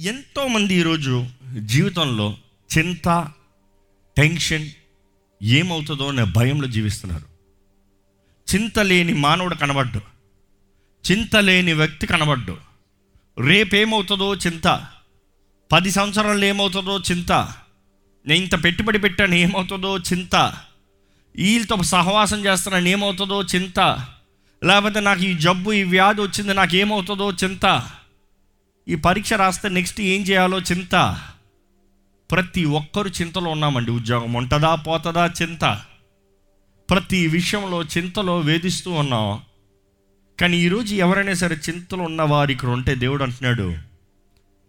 ఎంతోమంది ఈరోజు జీవితంలో చింత టెన్షన్ ఏమవుతుందో అనే భయంలో జీవిస్తున్నారు. చింత లేని మానవుడు కనబడ్డు. చింత లేని వ్యక్తి కనబడ్డు. రేపేమవుతుందో చింత. పది సంవత్సరాలు ఏమవుతుందో చింత. నేను ఇంత పెట్టుబడి పెట్టాను ఏమవుతుందో చింత. వీళ్ళతో సహవాసం చేస్తున్నాను ఏమవుతుందో చింత. లేకపోతే నాకు ఈ జబ్బు ఈ వ్యాధి వచ్చింది నాకు ఏమవుతుందో చింత. ఈ పరీక్ష రాస్తే నెక్స్ట్ ఏం చేయాలో చింత. ప్రతి ఒక్కరు చింతలో ఉన్నామండి. ఉద్యోగం ఉంటుందా పోతుందా? చింత. ప్రతి విషయంలో చింతలో వేధిస్తూ ఉన్నాం. కానీ ఈరోజు ఎవరైనా సరే చింతలు ఉన్నవారు ఇక్కడ ఉంటే దేవుడు అంటున్నాడు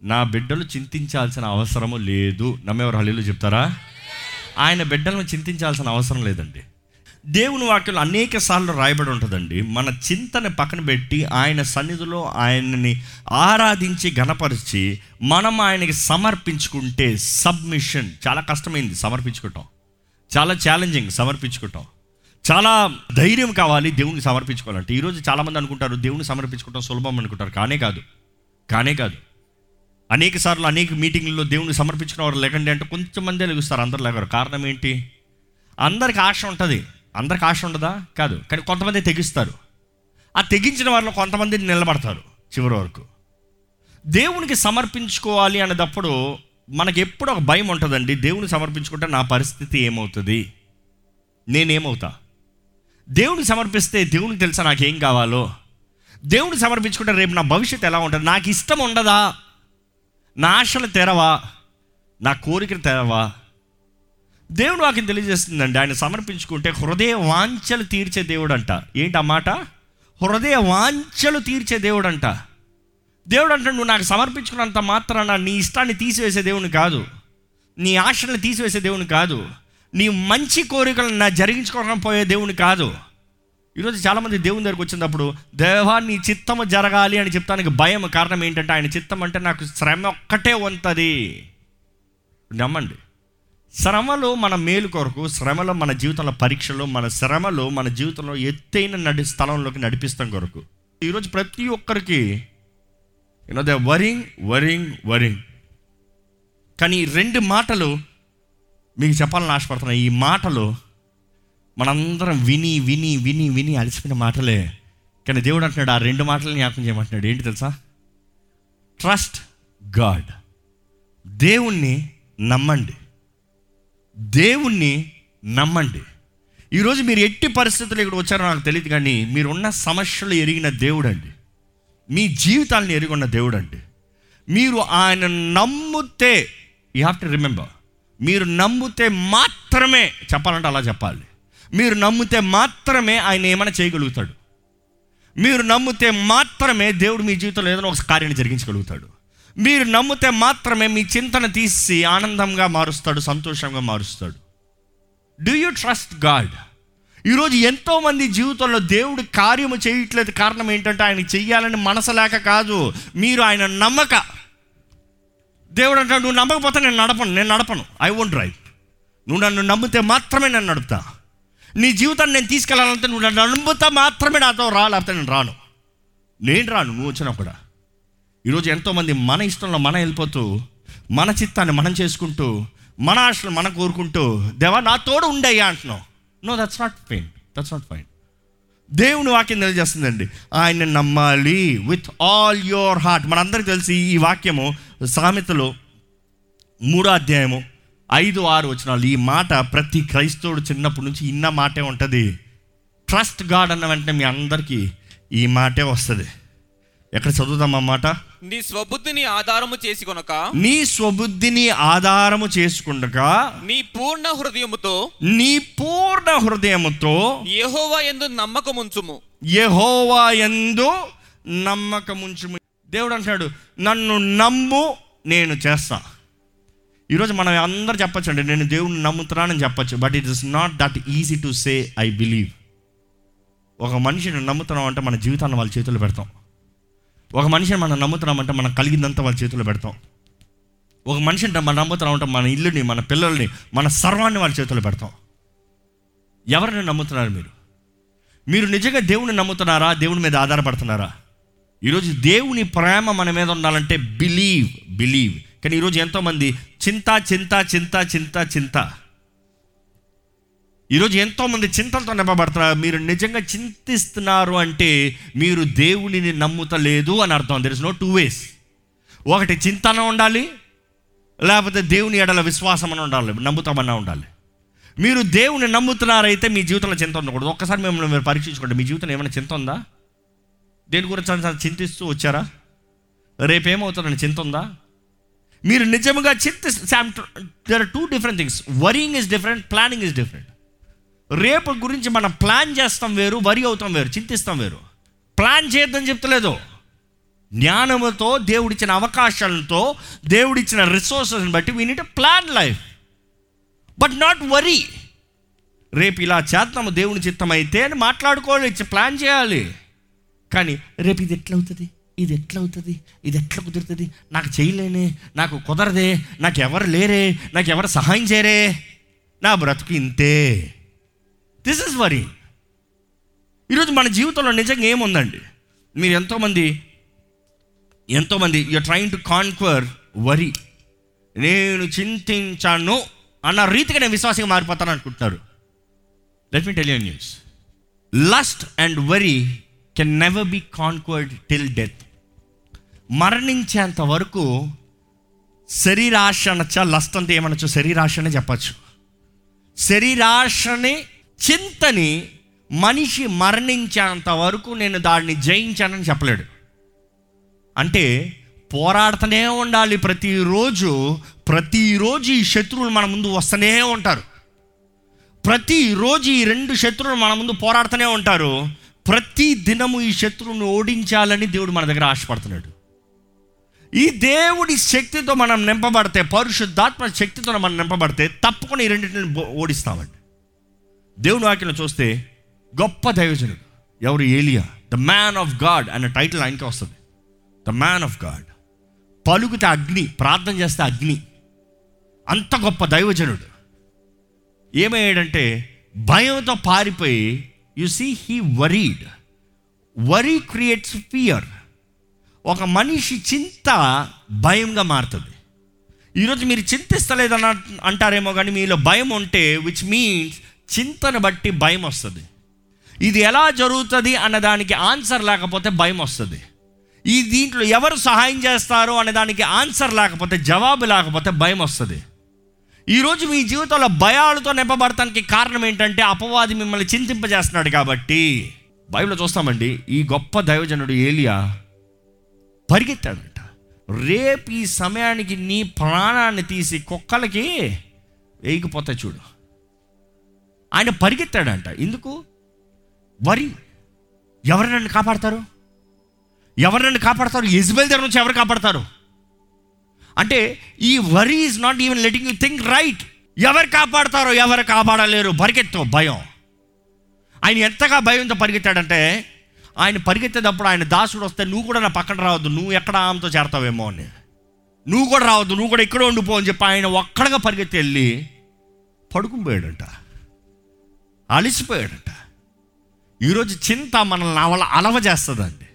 నా బిడ్డలు చింతించాల్సిన అవసరము లేదు. నమ్మేవారు హల్లీలు చెప్తారా? ఆయన బిడ్డలను చింతించాల్సిన అవసరం లేదండి. దేవుని వాక్యంలో అనేక సార్లు రాయబడి ఉంటుందండి. మన చింతని పక్కన పెట్టి ఆయన సన్నిధిలో ఆయనని ఆరాధించి గణపరిచి మనం ఆయనకి సమర్పించుకుంటే సబ్మిషన్. చాలా కష్టమైంది సమర్పించుకుంటాం చాలా ఛాలెంజింగ్ సమర్పించుకుంటాం చాలా ధైర్యం కావాలి దేవునికి సమర్పించుకోవాలంటే. ఈరోజు చాలామంది అనుకుంటారు దేవుని సమర్పించుకోవడం సులభం అనుకుంటారు. కానే కాదు. కానే కాదు. అనేక సార్లు అనేక మీటింగ్లలో దేవుని సమర్పించుకున్న వారు లేకండి అంటే కొంచెం మందే లెగుస్తారు అందరు లేగారు. కారణం ఏంటి? అందరికి ఆశ ఉంటుంది. అందరికి ఆశ ఉండదా? కాదు. కానీ కొంతమంది తెగిస్తారు. ఆ తెగించిన వారిలో కొంతమంది నిలబడతారు చివరి వరకు. దేవునికి సమర్పించుకోవాలి అనేటప్పుడు మనకి ఎప్పుడు ఒక భయం ఉంటుందండి దేవుని సమర్పించుకుంటే నా పరిస్థితి ఏమవుతుంది? నేనేమవుతా? దేవునికి సమర్పిస్తే దేవునికి తెలుసా నాకేం కావాలో? దేవుని సమర్పించుకుంటే రేపు నా భవిష్యత్తు ఎలా ఉంటుంది? నాకు ఇష్టం ఉండదా? నా ఆశలు తెరవా? నా కోరికలు తెరవా? దేవుడు వాకి తెలియజేస్తుందండి. ఆయన సమర్పించుకుంటే హృదయ వాంఛలు తీర్చే దేవుడు అంట ఏంటి ఆ మాట? హృదయ వాంఛలు తీర్చే దేవుడు అంట దేవుడు అంటే నువ్వు నాకు సమర్పించుకున్నంత మాత్రాన నీ ఇష్టాన్ని తీసివేసే దేవుని కాదు. నీ ఆశలను తీసివేసే దేవుని కాదు. నీ మంచి కోరికలను నా జరిగించుకోవడం పోయే దేవుని కాదు. ఈరోజు చాలామంది దేవుని దగ్గరికి వచ్చినప్పుడు దేవా నీ చిత్తము జరగాలి అని చెప్తానికి భయం. కారణం ఏంటంటే ఆయన చిత్తం అంటే నాకు శ్రమ ఒక్కటే ఉంటుంది. నమ్మండి. శ్రమలో మన మేలు కొరకు శ్రమలో మన జీవితంలో పరీక్షలు మన శ్రమలో మన జీవితంలో ఎత్తైన నడి స్థలంలోకి నడిపిస్తాం కొరకు. ఈరోజు ప్రతి ఒక్కరికి you know the worrying worrying worrying కానీ ఈ రెండు మాటలు మీకు చెప్పాలని ఆశపడుతున్నా ఈ మాటలు మనందరం విని విని విని విని అలసిపోయిన మాటలే. కానీ దేవుడు అంటున్నాడు ఆ రెండు మాటలు జ్ఞాపకం చేయమంటున్నాడు. ఏంటి తెలుసా? ట్రస్ట్ గాడ్ దేవుణ్ణి నమ్మండి. దేవుణ్ణి నమ్మండి. ఈరోజు మీరు ఎట్టి పరిస్థితులు ఇక్కడ వచ్చారో నాకు తెలియదు కానీ మీరున్న సమస్యలు ఎరిగిన దేవుడు అండి మీ జీవితాలను ఎరుగున్న దేవుడు అండి మీరు ఆయన నమ్ముతే యూ హ్యావ్ టు రిమెంబర్ మీరు నమ్మితే మాత్రమే చెప్పాలంటే అలా చెప్పాలి. మీరు నమ్మితే మాత్రమే ఆయన ఏమైనా చేయగలుగుతాడు. మీరు నమ్మితే మాత్రమే దేవుడు మీ జీవితంలో ఏదైనా ఒక కార్యాన్ని జరిగించగలుగుతాడు. మీరు నమ్మితే మాత్రమే మీ చింతన తీసి ఆనందంగా మారుస్తాడు సంతోషంగా మారుస్తాడు. డూ యూ ట్రస్ట్ గాడ్ ఈరోజు ఎంతోమంది జీవితంలో దేవుడు కార్యము చేయట్లేదు. కారణం ఏంటంటే ఆయన చెయ్యాలని మనసు లేక కాదు. మీరు ఆయన నమ్మక. దేవుడు అంటాడు నువ్వు నమ్మకపోతే నేను నడపను. నేను నడపను. ఐ వోంట్ డ్రైవ్ నువ్వు నన్ను నమ్మితే మాత్రమే నేను నడుపుతా. నీ జీవితాన్ని నేను తీసుకెళ్ళాలంటే నువ్వు నన్ను నమ్ముతా మాత్రమే నాతో రా లేకపోతే నేను రాను. నేను రాను. నువ్వు వచ్చినా కూడా. ఈరోజు ఎంతోమంది మన ఇష్టంలో మనం వెళ్ళిపోతూ మన చిత్తాన్ని మనం చేసుకుంటూ మన ఆశలు మనం కోరుకుంటూ దేవా నా తోడు ఉండయ్యా అంటున్నావు no that's not fine that's not fine దేవుని వాక్యం తెలియజేస్తుందండి. ఆయన నమ్మాలి విత్ ఆల్ యువర్ హార్ట్ మనందరికీ తెలిసి ఈ వాక్యము సామెతలో మూడో అధ్యాయము ఐదు ఆరు వచ్చినాలు ఈ మాట ప్రతి క్రైస్తవుడు చిన్నప్పటి నుంచి ఇన్న మాటే ఉంటుంది. ట్రస్ట్ గాడ్ అన్న వెంటనే మీ అందరికీ ఈ మాటే వస్తుంది. ఎక్కడ చదువుదాం ఆ మాట? నీ స్వబుద్ధిని ఆధారము చేసి కొనక నీ స్వబుద్ధిని ఆధారము చేసుకుండగా నీ పూర్ణ హృదయముతో నీ పూర్ణ హృదయముతో యెహోవా యందు నమ్మకముంచుము. యెహోవా యందు నమ్మకముంచుము. దేవుడు అంటున్నాడు నన్ను నమ్ము నేను చేస్తా. ఈరోజు మనం అందరు చెప్పచ్చు అండి నేను దేవుని నమ్ముతున్నానని చెప్పచ్చు but it is not that easy to say I believe ఒక మనిషిని నమ్ముతున్నాం అంటే మన జీవితాన్ని వాళ్ళ చేతుల్లో పెడతాం. ఒక మనిషిని మనం నమ్ముతున్నామంటే మనం కలిగిందంతా వాళ్ళ చేతిలో పెడతాం. ఒక మనిషిని మనం నమ్ముతున్నామంటే మన ఇల్లుని మన పిల్లల్ని మన సర్వాన్ని వాళ్ళ చేతిలో పెడతాం. ఎవరిని నమ్ముతున్నారు మీరు? మీరు నిజంగా దేవుని నమ్ముతున్నారా? దేవుని మీద ఆధారపడుతున్నారా? ఈరోజు దేవుని ప్రేమ మన మీద ఉండాలంటే బిలీవ్ బిలీవ్. కానీ ఈరోజు ఎంతోమంది చింత చింత చింత చింత చింత. ఈరోజు ఎంతోమంది చింతలతో నింపబడుతున్నారు. మీరు నిజంగా చింతిస్తున్నారు అంటే మీరు దేవునిని నమ్ముతలేదు అని అర్థం. There is no two ways ఒకటి చింతన ఉండాలి లేకపోతే దేవుని ఎడల విశ్వాసం అని ఉండాలి నమ్ముతామన్నా ఉండాలి. మీరు దేవుని నమ్ముతున్నారైతే మీ జీవితంలో చింత ఉండకూడదు. ఒక్కసారి మిమ్మల్ని మీరు పరీక్షించుకోండి. మీ జీవితంలో ఏమైనా చింత ఉందా? దేని గురించి చింతిస్తూ వచ్చారా? రేపేమవుతుందని చింత ఉందా? మీరు నిజంగా చింతి there are two different things worrying is different planning is different రేపు గురించి మనం ప్లాన్ చేస్తాం వేరు వరి అవుతాం వేరు చింతిస్తాం వేరు. ప్లాన్ చేద్దని చెప్తలేదు. జ్ఞానముతో దేవుడిచ్చిన అవకాశాలతో దేవుడిచ్చిన రిసోర్సెస్ని బట్టి we need plan life but not worry రేపు ఇలా చేద్దాము దేవుని చిత్తం అయితే అని మాట్లాడుకోవాలి ప్లాన్ చేయాలి. కానీ రేపు ఇది ఎట్లవుతుంది? ఇది ఎట్లవుతుంది? ఇది ఎట్లా కుదురుతుంది? నాకు చేయలేనే నాకు కుదరదే నాకు ఎవరు లేరే నాకు ఎవరు సహాయం చేయరే? నా బ్రతుకు ఇంతే. దిస్ ఇస్ వరీ ఈరోజు మన జీవితంలో నిజంగా ఏముందండి? మీరు ఎంతోమంది ఎంతోమంది యూఆర్ ట్రైంగ్ టు కాన్క్వర్ వరి నేను చింతించాను అన్న రీతిగా నేను విశ్వాసంగా మారిపోతాను అనుకుంటున్నారు. Let me tell you news lust and worry can never be conquered till death మరణించేంత వరకు శరీరాశ అనొచ్చా లస్ట్ అంటే ఏమనొచ్చు? శరీరాశనే చెప్పచ్చు. శరీరాశని చింతని మనిషి మరణించేంత వరకు నేను దాన్ని జయించానని చెప్పలేడు. అంటే పోరాడుతూనే ఉండాలి ప్రతిరోజు. ప్రతిరోజు ఈ శత్రువులు మన ముందు వస్తూనే ఉంటారు. ప్రతిరోజు ఈ రెండు శత్రువులు మన ముందు పోరాడుతూనే ఉంటారు. ప్రతి దినము ఈ శత్రువుని ఓడించాలని దేవుడు మన దగ్గర ఆశపడుతున్నాడు. ఈ దేవుడి శక్తితో మనం నింపబడితే పరిశుద్ధాత్మ శక్తితో మనం నింపబడితే తప్పకుండా ఈ రెండింటిని ఓడిస్తామండి. దేవుని వాక్యం చూస్తే గొప్ప దైవజనుడు. ఎవరు? ఏలియా. ద మ్యాన్ ఆఫ్ గాడ్ అనే టైటిల్ ఆయనకే వస్తుంది. ద మ్యాన్ ఆఫ్ గాడ్ పలుకుతే అగ్ని ప్రార్థన చేస్తే అగ్ని. అంత గొప్ప దైవజనుడు. ఏమయ్యాడంటే భయంతో పారిపోయి you see he worried worry creates fear ఒక మనిషి చింత భయంగా మారుతుంది. ఈరోజు మీరు చింతిస్తలేదని అంటారేమో కానీ మీలో భయం ఉంటే విచ్ మీన్స్ చింతను బట్టి భయం వస్తుంది. ఇది ఎలా జరుగుతుంది అన్న దానికి ఆన్సర్ లేకపోతే భయం వస్తుంది. ఈ దీంట్లో ఎవరు సహాయం చేస్తారు అనే దానికి ఆన్సర్ లేకపోతే జవాబు లేకపోతే భయం వస్తుంది. ఈరోజు మీ జీవితంలో భయాలతో నింపబడటానికి కారణం ఏంటంటే అపవాది మిమ్మల్ని చింతింపజేస్తున్నాడు కాబట్టి బైబిల్లో చూస్తామండి ఈ గొప్ప దైవజనుడు ఏలియా పరిగెత్తాడంట. రేపు ఈ సమయానికి నీ ప్రాణాన్ని తీసి కుక్కలకి వేయకపోతే చూడు. ఆయన పరిగెత్తాడంట. ఎందుకు? వరి. ఎవరు నన్ను కాపాడతారు? ఎవరు నన్ను కాపాడతారు? ఇజ్బెల్ దగ్గర నుంచి ఎవరు కాపాడతారు? అంటే ఈ worry is not even letting you think right ఎవరు కాపాడతారో ఎవరు కాపాడలేరు. పరిగెత్తు భయం. ఆయన ఎంతగా భయంతో పరిగెత్తాడంటే ఆయన పరిగెత్తేటప్పుడు ఆయన దాసుడు వస్తే నువ్వు కూడా నా పక్కన రావద్దు. నువ్వు ఎక్కడ ఆమెతో చేరతావేమో అని. నువ్వు కూడా రావద్దు. నువ్వు కూడా ఇక్కడ ఉండిపో అని చెప్పి ఆయన ఒక్కడగా పరిగెత్తి వెళ్ళి పడుకుని పోయాడంట. అలిసిపోయాడట. ఈరోజు చింత మనల్ని అవల అలవ చేస్తుందండి.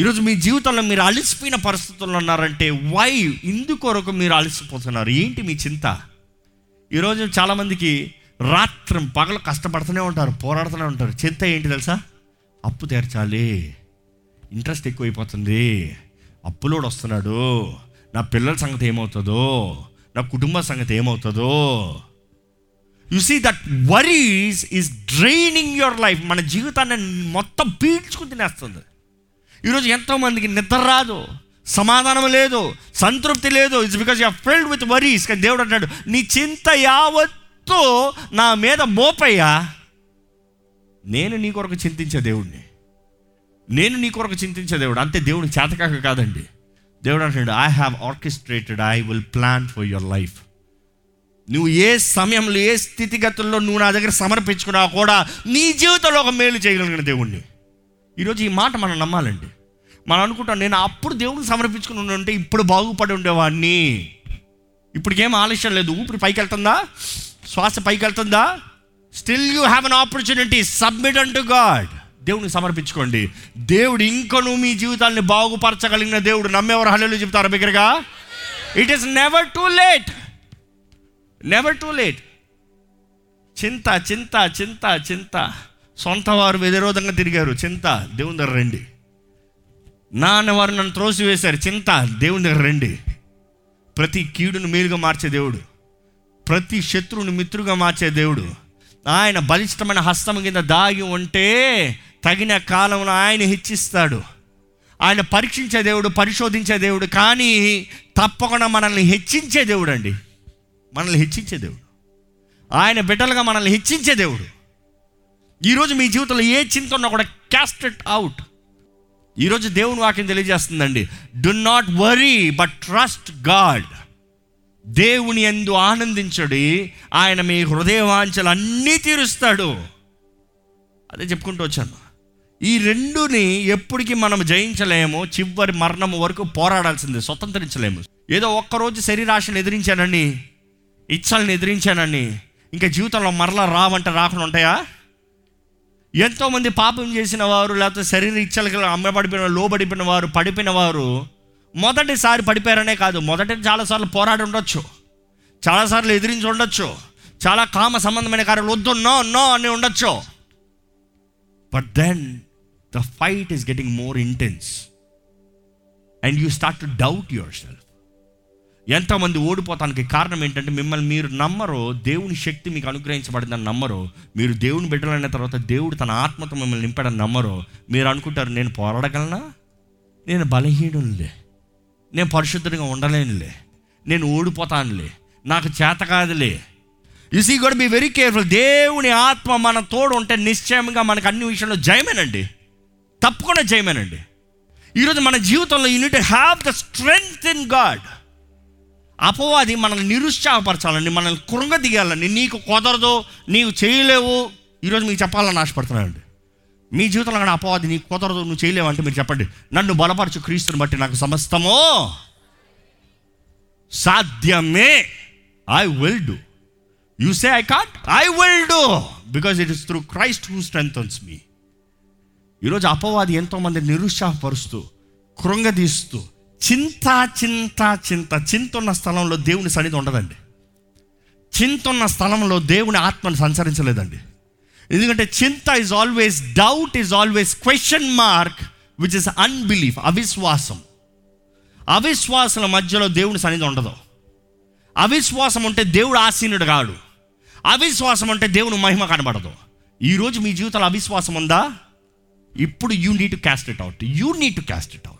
ఈరోజు మీ జీవితంలో మీరు అలసిపోయిన పరిస్థితుల్లో ఉన్నారంటే వై ఇందుకొరకు మీరు అలసిపోతున్నారు? ఏంటి మీ చింత? ఈరోజు చాలామందికి రాత్రం పగలు కష్టపడుతూనే ఉంటారు పోరాడుతూనే ఉంటారు. చింత ఏంటి తెలుసా? అప్పు తీర్చాలి. ఇంట్రెస్ట్ ఎక్కువైపోతుంది. అప్పులోడు వస్తున్నాడు. నా పిల్లల సంగతి ఏమవుతుందో నా కుటుంబ సంగతి ఏమవుతుందో you see that worries is draining your life మన జీవితాన్ని మొత్తం పీల్చుకుని తినేస్తుంది. ఈరోజు ఎంతోమందికి నిద్ర రాదు సమాధానం లేదు సంతృప్తి లేదు. It's because you filled with worries కానీ దేవుడు అంటాడు నీ చింత యావత్తు నా మీద మోపయ్యా. నేను నీ కొరకు చింతించే దేవుడిని నేను నీ కొరకు చింతించే దేవుడు. అంతే దేవుడు చేతకాక కాదండి. దేవుడు అంటాడు I have orchestrated I will plan for your life నువ్వు ఏ సమయంలో ఏ స్థితిగతుల్లో నువ్వు నా దగ్గర సమర్పించుకున్నా కూడా నీ జీవితంలో ఒక మేలు చేయగలిగిన దేవుణ్ణి. ఈరోజు ఈ మాట మనం నమ్మాలండి. మనం అనుకుంటాం నేను అప్పుడు దేవుడిని సమర్పించుకుని ఉంటే ఇప్పుడు బాగుపడి ఉండేవాడిని ఇప్పటికేం ఆలస్యం లేదు. ఊపిరి పైకి వెళ్తుందా శ్వాస పైకి వెళ్తుందా still you have an opportunity submit unto God దేవుని సమర్పించుకోండి. దేవుడు ఇంకను మీ జీవితాన్ని బాగుపరచగలిగిన దేవుడు. నమ్మేవారు హల్లెలు చెప్తారు బిగ్గరగా? It is never too late never too late చింత చింత చింత చింత. సొంత వారు వ్యతిరోధంగా తిరిగారు. చింత దేవుని దగ్గర రండి. నాన్నవారు నన్ను త్రోసివేశారు. చింత దేవుని దగ్గర రండి. ప్రతి కీడును మేలుగా మార్చే దేవుడు. ప్రతి శత్రువుని మిత్రుగా మార్చే దేవుడు. ఆయన బలిష్టమైన హస్తం కింద దాగి ఉంటే తగిన కాలంలో ఆయన హెచ్చిస్తాడు. ఆయన పరీక్షించే దేవుడు పరిశోధించే దేవుడు కానీ తప్పకుండా మనల్ని హెచ్చించే దేవుడు అండి మనల్ని హెచ్చించే దేవుడు. ఆయన బిడ్డలుగా మనల్ని హెచ్చించే దేవుడు. ఈరోజు మీ జీవితంలో ఏ చింత ఉన్నా కూడా క్యాస్ట్ ఇట్ అవుట్ ఈరోజు దేవుని వాక్యం తెలియజేస్తుందండి. Do not worry but trust God దేవుని ఎందు ఆనందించడి ఆయన మీ హృదయవాంఛలు అన్నీ తీరుస్తాడు. అదే చెప్పుకుంటూ వచ్చాను. ఈ రెండుని ఎప్పటికీ మనం జయించలేము చివరి మరణం వరకు పోరాడాల్సిందే స్వతంత్రించలేము. ఏదో ఒక్కరోజు శరీరాశను ఎదిరించానని ఇచ్చల్ని ఎదిరించానని ఇంకా జీవితంలో మరలా రావంటే రాకుండా ఉంటాయా? ఎంతోమంది పాపం చేసిన వారు లేకపోతే శరీర ఇచ్చలకి అమ్మబడిపోయిన లోబడిపోయిన వారు పడిపోయిన వారు మొదటిసారి పడిపోయారనే కాదు మొదటి చాలాసార్లు పోరాడి ఉండొచ్చు. చాలాసార్లు ఎదిరించి ఉండొచ్చు. చాలా కామ సంబంధమైన కార్యాలు వద్దు నో నో అని ఉండొచ్చు. But then the fight is getting more intense and you start to doubt yourself ఎంతమంది ఓడిపోతానికి కారణం ఏంటంటే మిమ్మల్ని మీరు నమ్మరు దేవుని శక్తి మీకు అనుగ్రహించబడిందని నమ్మరో మీరు దేవుని బిడ్డలైన తర్వాత దేవుడు తన ఆత్మతో మిమ్మల్ని నింపాడని నమ్మరో మీరు అనుకుంటారు నేను పోరాడగలనా? నేను బలహీనులే నేను పరిశుద్ధంగా ఉండలేనులే. నేను ఓడిపోతానులే. నాకు చేత కాదులే. You see God be very careful దేవుని ఆత్మ మన తోడు ఉంటే నిశ్చయంగా మనకు అన్ని విషయంలో జయమేనండి. తప్పకుండా జయమేనండి. ఈరోజు మన జీవితంలో you need have the strength in God అపవాది మనల్ని నిరుత్సాహపరచాలని మనల్ని కృంగదీయాలని నీకు కుదరదు నీవు చేయలేవు. ఈరోజు మీకు చెప్పాలని ఆశపడుతున్నానండి. మీ జీవితంలో కానీ అపవాది నీకు కుదరదు నువ్వు చేయలేవు అంటే మీరు చెప్పండి. నన్ను బలపరచు క్రీస్తుని బట్టి నాకు సమస్తమో సాధ్యమే. I will do you say I can't I will do because it is through Christ who strengthens me ఈరోజు అపవాది ఎంతోమంది నిరుత్సాహపరుస్తూ కృంగదీస్తూ చింత చింత చింత. చింత ఉన్న స్థలంలో దేవుని సన్నిధి ఉండదండి. చింత ఉన్న స్థలంలో దేవుని ఆత్మను సంచరించలేదండి. ఎందుకంటే చింత is always doubt is always question mark which is unbelief అవిశ్వాసం. అవిశ్వాసం మధ్యలో దేవుని సన్నిధి ఉండదు. అవిశ్వాసం ఉంటే దేవుడు ఆసీనుడు కాడు. అవిశ్వాసం అంటే దేవుని మహిమ కనబడదు. ఈరోజు మీ జీవితంలో అవిశ్వాసం ఉందా? ఇప్పుడు you need to cast it out you need to cast it out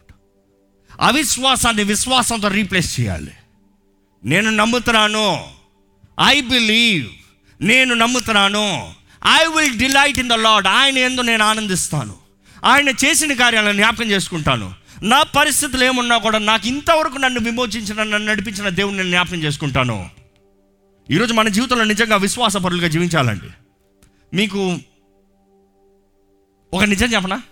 అవిశ్వాసాన్ని విశ్వాసంతో రీప్లేస్ చేయాలి. నేను నమ్ముతున్నాను. ఐ బిలీవ్ నేను నమ్ముతున్నాను. I will delight in the Lord ఆయన ఎందు నేను ఆనందిస్తాను. ఆయన చేసిన కార్యాలను జ్ఞాపకం చేసుకుంటాను. నా పరిస్థితులు ఏమున్నా కూడా నాకు ఇంతవరకు నన్ను విమోచించిన నన్ను నడిపించిన దేవుని నేను జ్ఞాపకం చేసుకుంటాను. ఈరోజు మన జీవితంలో నిజంగా విశ్వాసపరులుగా జీవించాలండి. మీకు ఒక నిజం చెప్పనా?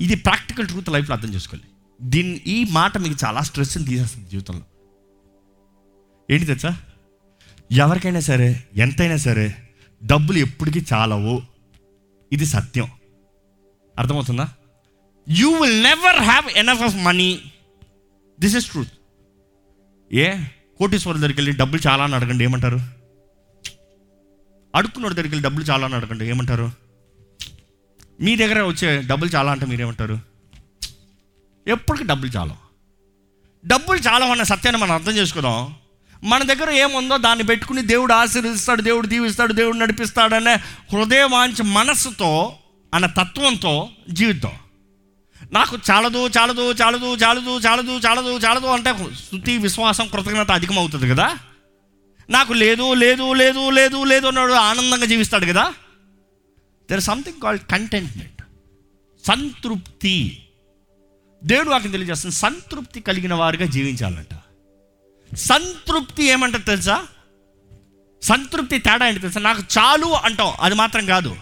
ఇది ప్రాక్టికల్ ట్రూత్ లైఫ్లో అర్థం చేసుకోవాలి దీన్ని ఈ మాట మీకు చాలా స్ట్రెస్ని తీసేస్తుంది జీవితంలో. ఏంటి తెచ్చా ఎవరికైనా సరే ఎంతైనా సరే డబ్బులు ఎప్పటికీ చాలవు. ఇది సత్యం. అర్థమవుతుందా? You will never have enough of money this is truth ఏ? కోటీశ్వరుల దగ్గరికి వెళ్ళి డబ్బులు చాలా అని అడగండి ఏమంటారు? అడుక్కున్నోడి దగ్గరికి వెళ్ళి డబ్బులు చాలా అని అడగండి ఏమంటారు? మీ దగ్గర వచ్చే డబ్బులు చాలా అంటే మీరేమంటారు? ఎప్పటికీ డబ్బులు చాలు డబ్బులు చాలా అన్న సత్యాన్ని మనం అర్థం చేసుకుందాం. మన దగ్గర ఏముందో దాన్ని పెట్టుకుని దేవుడు ఆశీర్వదిస్తాడు దేవుడు దీవిస్తాడు దేవుడు నడిపిస్తాడనే హృదయవాంఛ మనస్సుతో అన్న తత్వంతో జీవితం నాకు చాలదు చాలదు చాలదు చాలదు చాలదు చాలదు చాలదు అంటే స్థుతి విశ్వాసం కృతజ్ఞత అధికమవుతుంది కదా? నాకు లేదు లేదు లేదు లేదు లేదు అన్నాడు ఆనందంగా జీవిస్తాడు కదా? దెర్ సంథింగ్ కాల్డ్ కంటెంట్మెంట్ సంతృప్తి. దేవుడు వాకి తెలియజేస్తుంది. సంతృప్తి కలిగిన వారుగా జీవించాలంట. సంతృప్తి ఏమంటారు తెలుసా? సంతృప్తి తేడా ఏంటి తెలుసా? నాకు చాలు అంటాం అది మాత్రం కాదు.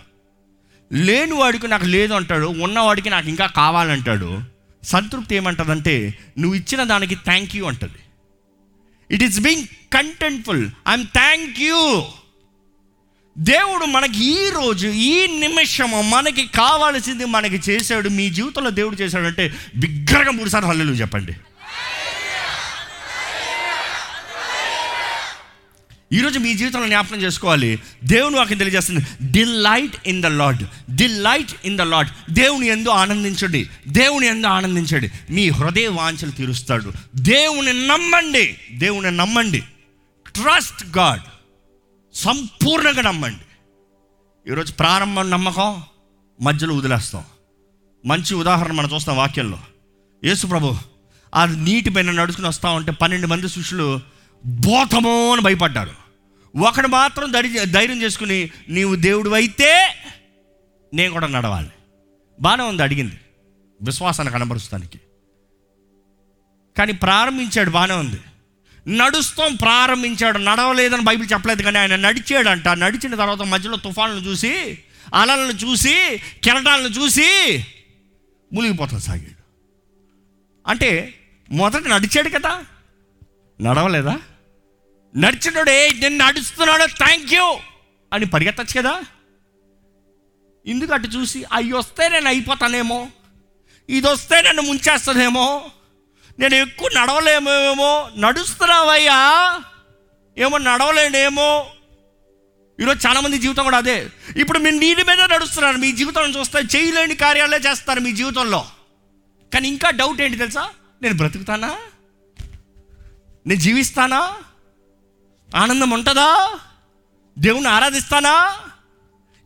లేని వాడికి నాకు లేదు అంటాడు. ఉన్నవాడికి నాకు ఇంకా కావాలంటాడు. సంతృప్తి ఏమంటదంటే నువ్వు ఇచ్చిన దానికి థ్యాంక్ యూ అంటది. It is being contentful I'm thank you దేవుడు మనకి ఈ రోజు ఈ నిమిషము మనకి కావాల్సింది మనకి చేశాడు మీ జీవితంలో దేవుడు చేశాడంటే బిగ్గరగా మూడుసార్లు హల్లు చెప్పండి. ఈరోజు మీ జీవితంలో జ్ఞాపకం చేసుకోవాలి. దేవుని వాకి తెలియజేస్తుంది delight in the Lord delight in the Lord దేవుని ఎందు ఆనందించండి దేవుని ఎందు ఆనందించండి. మీ హృదయ వాంఛలు తీరుస్తాడు. దేవుని నమ్మండి దేవుని నమ్మండి. ట్రస్ట్ గాడ్ సంపూర్ణంగా నమ్మండి. ఈరోజు ప్రారంభం నమ్మకం మధ్యలో వదిలేస్తాం. మంచి ఉదాహరణ మనం చూస్తాం వాక్యంలో. యేసు ప్రభు ఆ నీటి పైన నడుచుకుని వస్తా ఉంటే పన్నెండు మంది శిష్యులు బోతమో అని భయపడ్డారు. ఒకడు మాత్రం ధైర్య ధైర్యం చేసుకుని నీవు దేవుడు అయితే నేను కూడా నడవాలి. బాగానే ఉంది అడిగింది. విశ్వాసాన్ని కనబరుస్తానికి. కానీ ప్రారంభించాడు బాగానే ఉంది. నడుస్తాం ప్రారంభించాడు. నడవలేదని బైబిల్ చెప్పలేదు కానీ ఆయన నడిచాడంట. నడిచిన తర్వాత మధ్యలో తుఫాన్లను చూసి అలలను చూసి కెరటాలను చూసి మునిగిపోతాడు సాగాడు. అంటే మొదట నడిచాడు కదా? నడవలేదా? నడిచినాడే నేను నడుస్తున్నాడు థ్యాంక్ యూ అని పరిగెత్తచ్చు కదా? ఎందుకు అటు చూసి అవి వస్తే నేను అయిపోతానేమో ఇది వస్తే నన్ను ముంచేస్తుందేమో నేను ఎక్కువ నడవలేమేమో నడుస్తున్నావయ్యా? ఏమో నడవలేనేమో? ఈరోజు చాలామంది జీవితం కూడా అదే. ఇప్పుడు మీరు నీటి మీద నడుస్తున్నారు మీ జీవితం చూస్తే చేయలేని కార్యాలే చేస్తారు మీ జీవితంలో. కానీ ఇంకా డౌట్ ఏంటి తెలుసా? నేను బ్రతుకుతానా? నేను జీవిస్తానా? ఆనందం ఉంటుందా? దేవుని ఆరాధిస్తానా?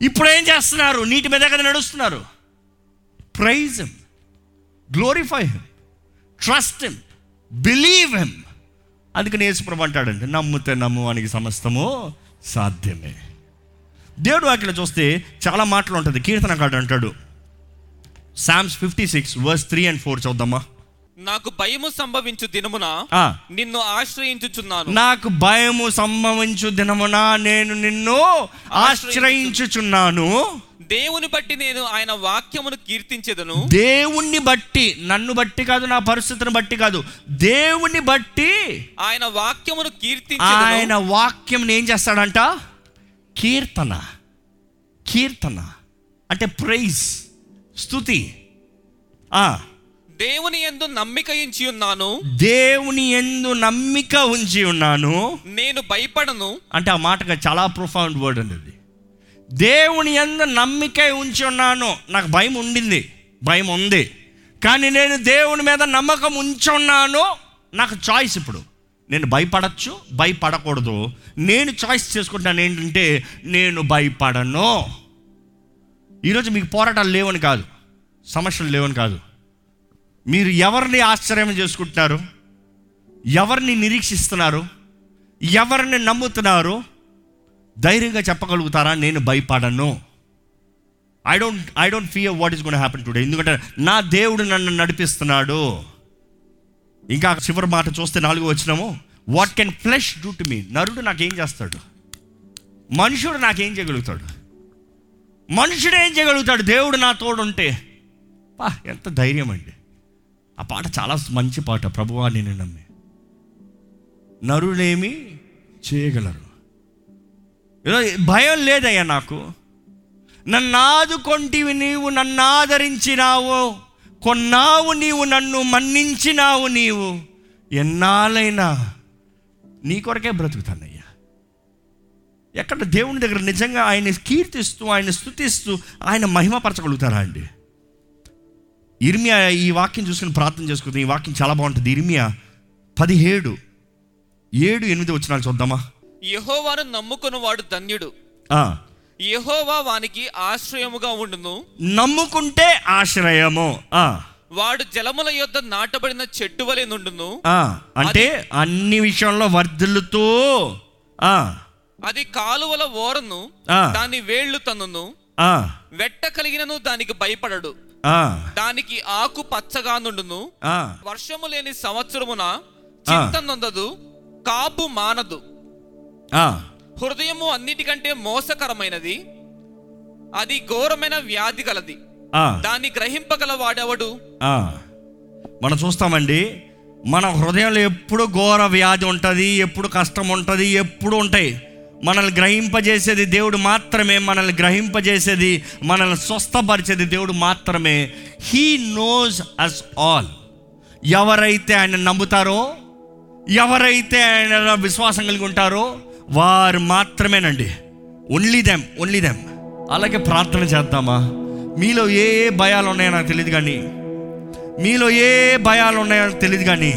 ఇప్పుడు ఏం చేస్తున్నారు? నీటి మీద కదా నడుస్తున్నారు. Praise glorify him trust him believe him అందుకని యేసుప్రభు అంటాడండి నమ్ముతే నమ్మువానికి సమస్తము సాధ్యమే. దేవుడు వాక్యలో చూస్తే చాలా మాటలు ఉంటుంది కీర్తనకాడు అంటాడు. Psalms fifty six verse three and four చూద్దామా? నాకు భయము సంభవించు దినమున. నిన్ను ఆశ్రయించుచున్నాను. నాకు భయము సంభవించు దినమున నేను నిన్ను ఆశ్రయించుచున్నాను. దేవుని బట్టి నేను ఆయన వాక్యమును కీర్తించెదను. దేవుణ్ణి బట్టి నన్ను బట్టి కాదు నా పరిస్థితిని బట్టి కాదు. దేవుణ్ణి బట్టి ఆయన వాక్యమును ఆయన కీర్తించెదను వాక్యం ఏం చేస్తాడంట? కీర్తన. కీర్తన. అంటే ప్రైజ్. స్తుతి. ఆ. దేవుని యందు నమ్మిక ఉంచి ఉన్నాను. దేవుని ఎందు నమ్మిక ఉంచి ఉన్నాను. నేను భయపడను. అంటే ఆ మాటగా చాలా ప్రొఫౌండ్ వర్డ్ అండి దేవుని ఎందు నమ్మిక ఉంచి ఉన్నాను. నాకు భయం ఉండింది. భయం ఉంది. కానీ నేను దేవుని మీద నమ్మకం ఉంచి ఉన్నాను. నాకు చాయిస్ ఇప్పుడు. నేను భయపడచ్చు భయపడకూడదు. నేను చాయిస్ చేసుకుంటాను ఏంటంటే నేను భయపడను. ఈరోజు మీకు పోరాటాలు లేవని కాదు. సమస్యలు లేవని కాదు. మీరు ఎవరిని ఆశ్చర్యం చేసుకుంటున్నారు? ఎవరిని నిరీక్షిస్తున్నారు? ఎవరిని నమ్ముతున్నారు? ధైర్యంగా చెప్పగలుగుతారా? నేను భయపడను. I don't I don't fear what is good happen today ఎందుకంటే నా దేవుడు నన్ను నడిపిస్తున్నాడు. ఇంకా చివరి మాట చూస్తే నాలుగు వచ్చినాము what can flesh do to me నరుడు నాకేం చేస్తాడు? మనుషుడు నాకేం చేయగలుగుతాడు? మనుషుడు ఏం చేయగలుగుతాడు? దేవుడు నా తోడు ఉంటే పా ఎంత ధైర్యం అండి. ఆ పాట చాలా మంచి పాట. ప్రభువా నేను నమ్మి. నరులేమి చేయగలరు. భయం లేదయ్యా నాకు. నన్ను ఆదుకొంటివి నీవు నన్ను ఆదరించినావు కొన్నావు నీవు నన్ను మన్నించినావు నీవు. ఎన్నాళ్ళైనా నీ కొరకే బ్రతుకుతానయ్యా. ఎక్కడ దేవుని దగ్గర నిజంగా ఆయన కీర్తిస్తూ ఆయన స్థుతిస్తూ ఆయన మహిమపరచగలుగుతారా అండి? ఇర్మియా ఈ వాక్యం చూసుకుని ప్రార్థన చేసుకుంది. ఈ వాక్యం చాలా బాగుంటుంది. ఇర్మియా పదిహేడు ఏడు ఎనిమిది వచ్చినాలు చూద్దామా? యెహోవాను నమ్ముకుని వాడు ధన్యుడు. ఆ, యెహోవా వానికి ఆశ్రయముగా ఉండును. నమ్ముకుంటే ఆశ్రయము. ఆ, వాడు జలముల యొద్ద నాటబడిన చెట్టు వలె నుండును. అంటే అన్ని విషయంలో వర్ధిల్లుతూ ఆ, అది కాలువల ఓరను. దాని వేళ్ళు తన్నును. ఆ, వెట్ట కలిగినను దానికి భయపడడు. దానికి ఆకు పచ్చగా నుండును. వర్షము లేని సంవత్సరమున చింత నొందదు కాపు మానదు. హృదయము అన్నిటికంటే మోసకరమైనది అది ఘోరమైన వ్యాధి గలది. దాన్ని గ్రహింపగల వాడెవడు. మనం చూస్తామండి మన హృదయంలో ఎప్పుడు ఘోర వ్యాధి ఉంటుంది ఎప్పుడు కష్టం ఉంటుంది ఎప్పుడు ఉంటాయి. మనల్ని గ్రహింపజేసేది దేవుడు మాత్రమే మనల్ని గ్రహింపజేసేది మనల్ని స్వస్థపరిచేది దేవుడు మాత్రమే. హీ నోస్ అస్ ఆల్ ఎవరైతే ఆయన నమ్ముతారో ఎవరైతే ఆయన విశ్వాసం కలిగి ఉంటారో వారు మాత్రమేనండి. ఓన్లీ దెమ్ ఓన్లీ దెమ్ అలాగే ప్రార్థన చేద్దామా? మీలో ఏ ఏ భయాలు ఉన్నాయో నాకు తెలియదు కానీ మీలో ఏ భయాలు ఉన్నాయో నాకు తెలియదు కానీ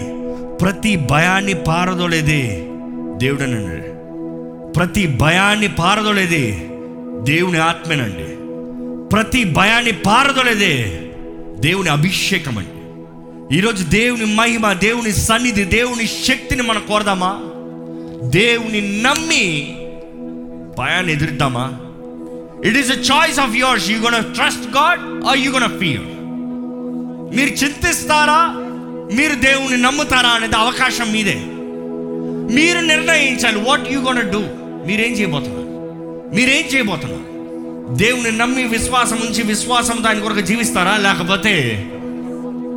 ప్రతి భయాన్ని పారదోలేదే దేవుడనండి. ప్రతి భయాన్ని పారదోలేదే దేవుని ఆత్మేనండి. ప్రతి భయాన్ని పారదోలేదే దేవుని అభిషేకం అండి ఈరోజు దేవుని మహిమ దేవుని సన్నిధి దేవుని శక్తిని మనం కోరదామా? దేవుని నమ్మి భయాన్ని ఎదురుద్దామా? It is a choice of yours you gonna trust God or you gonna fear మీరు చింతిస్తారా? మీరు దేవుని నమ్ముతారా అనేది అవకాశం మీదే. మీరు నిర్ణయించాలి. వాట్ యూ గోన్ డూ మీరేం చేయబోతున్నారు? మీరేం చేయబోతున్నారు? దేవుని నమ్మి విశ్వాసం ఉంచి విశ్వాసం దాని కొరకు జీవిస్తారా? లేకపోతే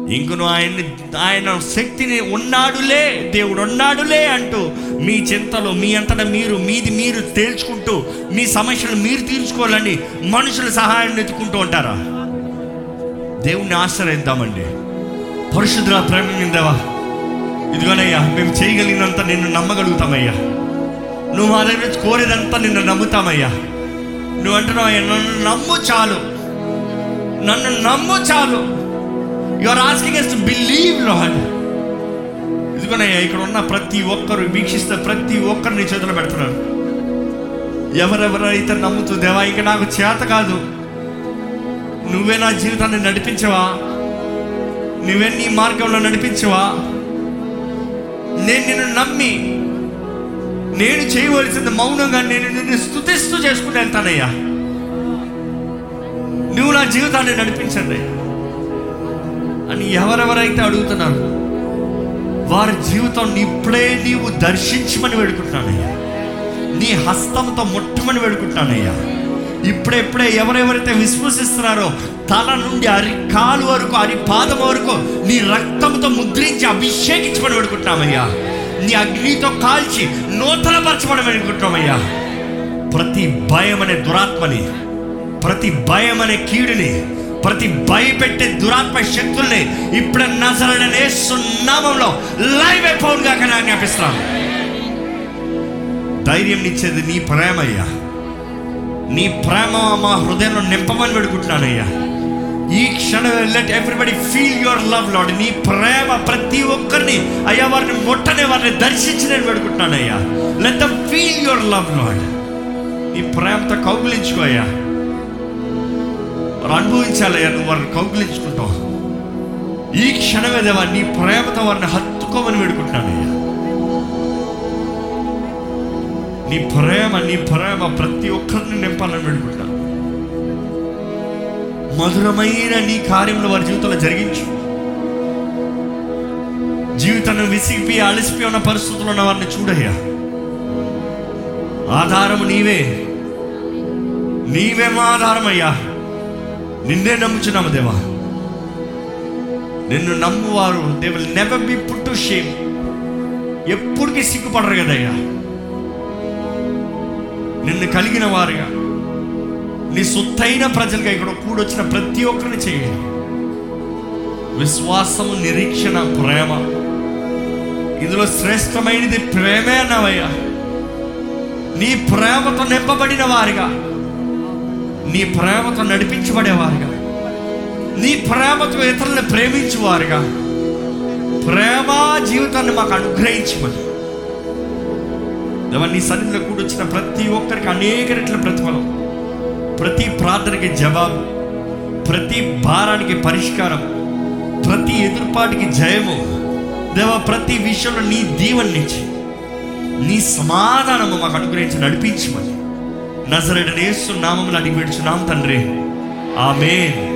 ఇంకను ఆయన్ని ఆయన శక్తిని ఉన్నాడులే దేవుడు ఉన్నాడులే అంటూ మీ చింతలో మీ అంతటా మీరు మీది మీరు తేల్చుకుంటూ మీ సమస్యలు మీరు తీర్చుకోవాలని మనుషుల సహాయాన్ని ఎత్తుకుంటూ ఉంటారా? దేవుణ్ణి ఆశ్రయిద్దామండి. పరిశుద్ధ ప్రేమ దేవా ఇదిగోనయ్యా మేము చేయగలిగినంత నిన్ను నమ్మగలుగుతామయ్యా. నువ్వు మా దగ్గర నుంచి కోరేదంతా నిన్ను నమ్ముతామయ్యా. నువ్వు అంటున్నావు "అయ్యా, నన్ను నమ్ము చాలు. నన్ను నమ్ము చాలు. You are asking us to believe Lord ఇదిగోనయ్యా ఇక్కడ ఉన్న ప్రతి ఒక్కరు వీక్షిస్తే ప్రతి ఒక్కరు నీ చేతిలో పెడుతున్నారు. ఎవరెవరైతే నమ్ముతూ దేవా ఇక నాకు చేత కాదు. నువ్వే నా జీవితాన్ని నడిపించవా? నువ్వే నీ మార్గంలో నడిపించవా? నేను నిన్ను నమ్మి నేను చేయవలసింది మౌనంగా నేను నిన్ను స్థుతిస్తూ చేసుకుంటూ వెళ్తానయ్యా నువ్వు నా జీవితాన్ని నడిపించండి. అని ఎవరెవరైతే అడుగుతున్నారు వారి జీవితం ఇప్పుడే నీవు దర్శించమని వేడుకుంటున్నానయ్యా. నీ హస్తంతో ముట్టమని వేడుకుంటున్నానయ్యా. ఇప్పుడెప్పుడే ఎవరెవరైతే విశ్వసిస్తున్నారో తల నుండి అరి కాలు వరకు అరి పాదం వరకు నీ రక్తంతో ముద్రించి అభిషేకించమని వేడుకుంటున్నామయ్యా. నీ అగ్నితో కాల్చి నూతనపరచమని అనుకుంటున్నామయ్యా. ప్రతి భయం అనే దురాత్మని ప్రతి భయం అనే కీడుని ప్రతి భయపెట్టే దురాత్మ శక్తుల్ని ఇప్పుడు నజరడనే సున్నామంలో లైవ్ అయిపోవుగా జ్ఞాపిస్తాను ధైర్యం ఇచ్చేది నీ ప్రేమయ్యా. నీ ప్రేమ మా హృదయంలో నింపమని పెడుకుంటున్నానయ్యా ఈ క్షణమే let everybody feel your love Lord నీ ప్రేమ ప్రతి ఒక్కరిని అయ్యా వారిని ముట్టనే వారిని దర్శించి నేను పెడుకుంటున్నానయ్యా let them feel your love Lord నీ ప్రేమతో కౌగులించుకో అయ్యా. వారు అనుభవించాలయ్యా నువ్వు వారిని కౌగులించుకుంటావు. ఈ క్షణమే దేవా నీ ప్రేమతో వారిని హత్తుకోమని వేడుకుంటున్నానయ్యా నీ ప్రేమ నీ ప్రేమ ప్రతి ఒక్కరిని నింపాలని పెడుకుంటాను మధురమైన నీ కార్యంలో వారి జీవితంలో జరిగించు. జీవితాన్ని విసిగిపోయి అలసిపోయి ఉన్న పరిస్థితుల్లో ఉన్న వారిని చూడయ్యా. ఆధారము నీవే. నీవే మా ఆధారమయ్యా. నిన్నే నమ్ముచున్నాము దేవా. నిన్ను నమ్మువారు they will never be put to shame ఎప్పటికీ సిగ్గుపడరు కదయ్యా. నిన్ను కలిగిన వారుగా. నీ సొత్తైన ప్రజలుగా ఇక్కడ కూడొచ్చిన ప్రతి ఒక్కరిని చేయండి విశ్వాసము నిరీక్షణ ప్రేమ. ఇందులో శ్రేష్టమైనది ప్రేమే అన్నవయ్యా. నీ ప్రేమతో నింపబడిన వారిగా. నీ ప్రేమతో నడిపించబడేవారుగా నీ ప్రేమతో ఇతరులను ప్రేమించేవారుగా ప్రేమ జీవితాన్ని మాకు అనుగ్రహించమని. దేవా నీ సన్నిధిలో కూడొచ్చిన ప్రతి ఒక్కరికి అనేక రెట్ల ప్రతిఫలం. ప్రతి ప్రార్థనకి జవాబు ప్రతి భారానికి పరిష్కారం ప్రతి ఎదురుపాటికి జయము. దేవా ప్రతి విషయంలో నీ దీవెనిచ్చి నీ సమాధానము మాకు అనుగ్రహించి నడిపించమని. నజరడనేస్తు నామములు అడిగి పెడుచున్నాం తండ్రి. ఆమెన్.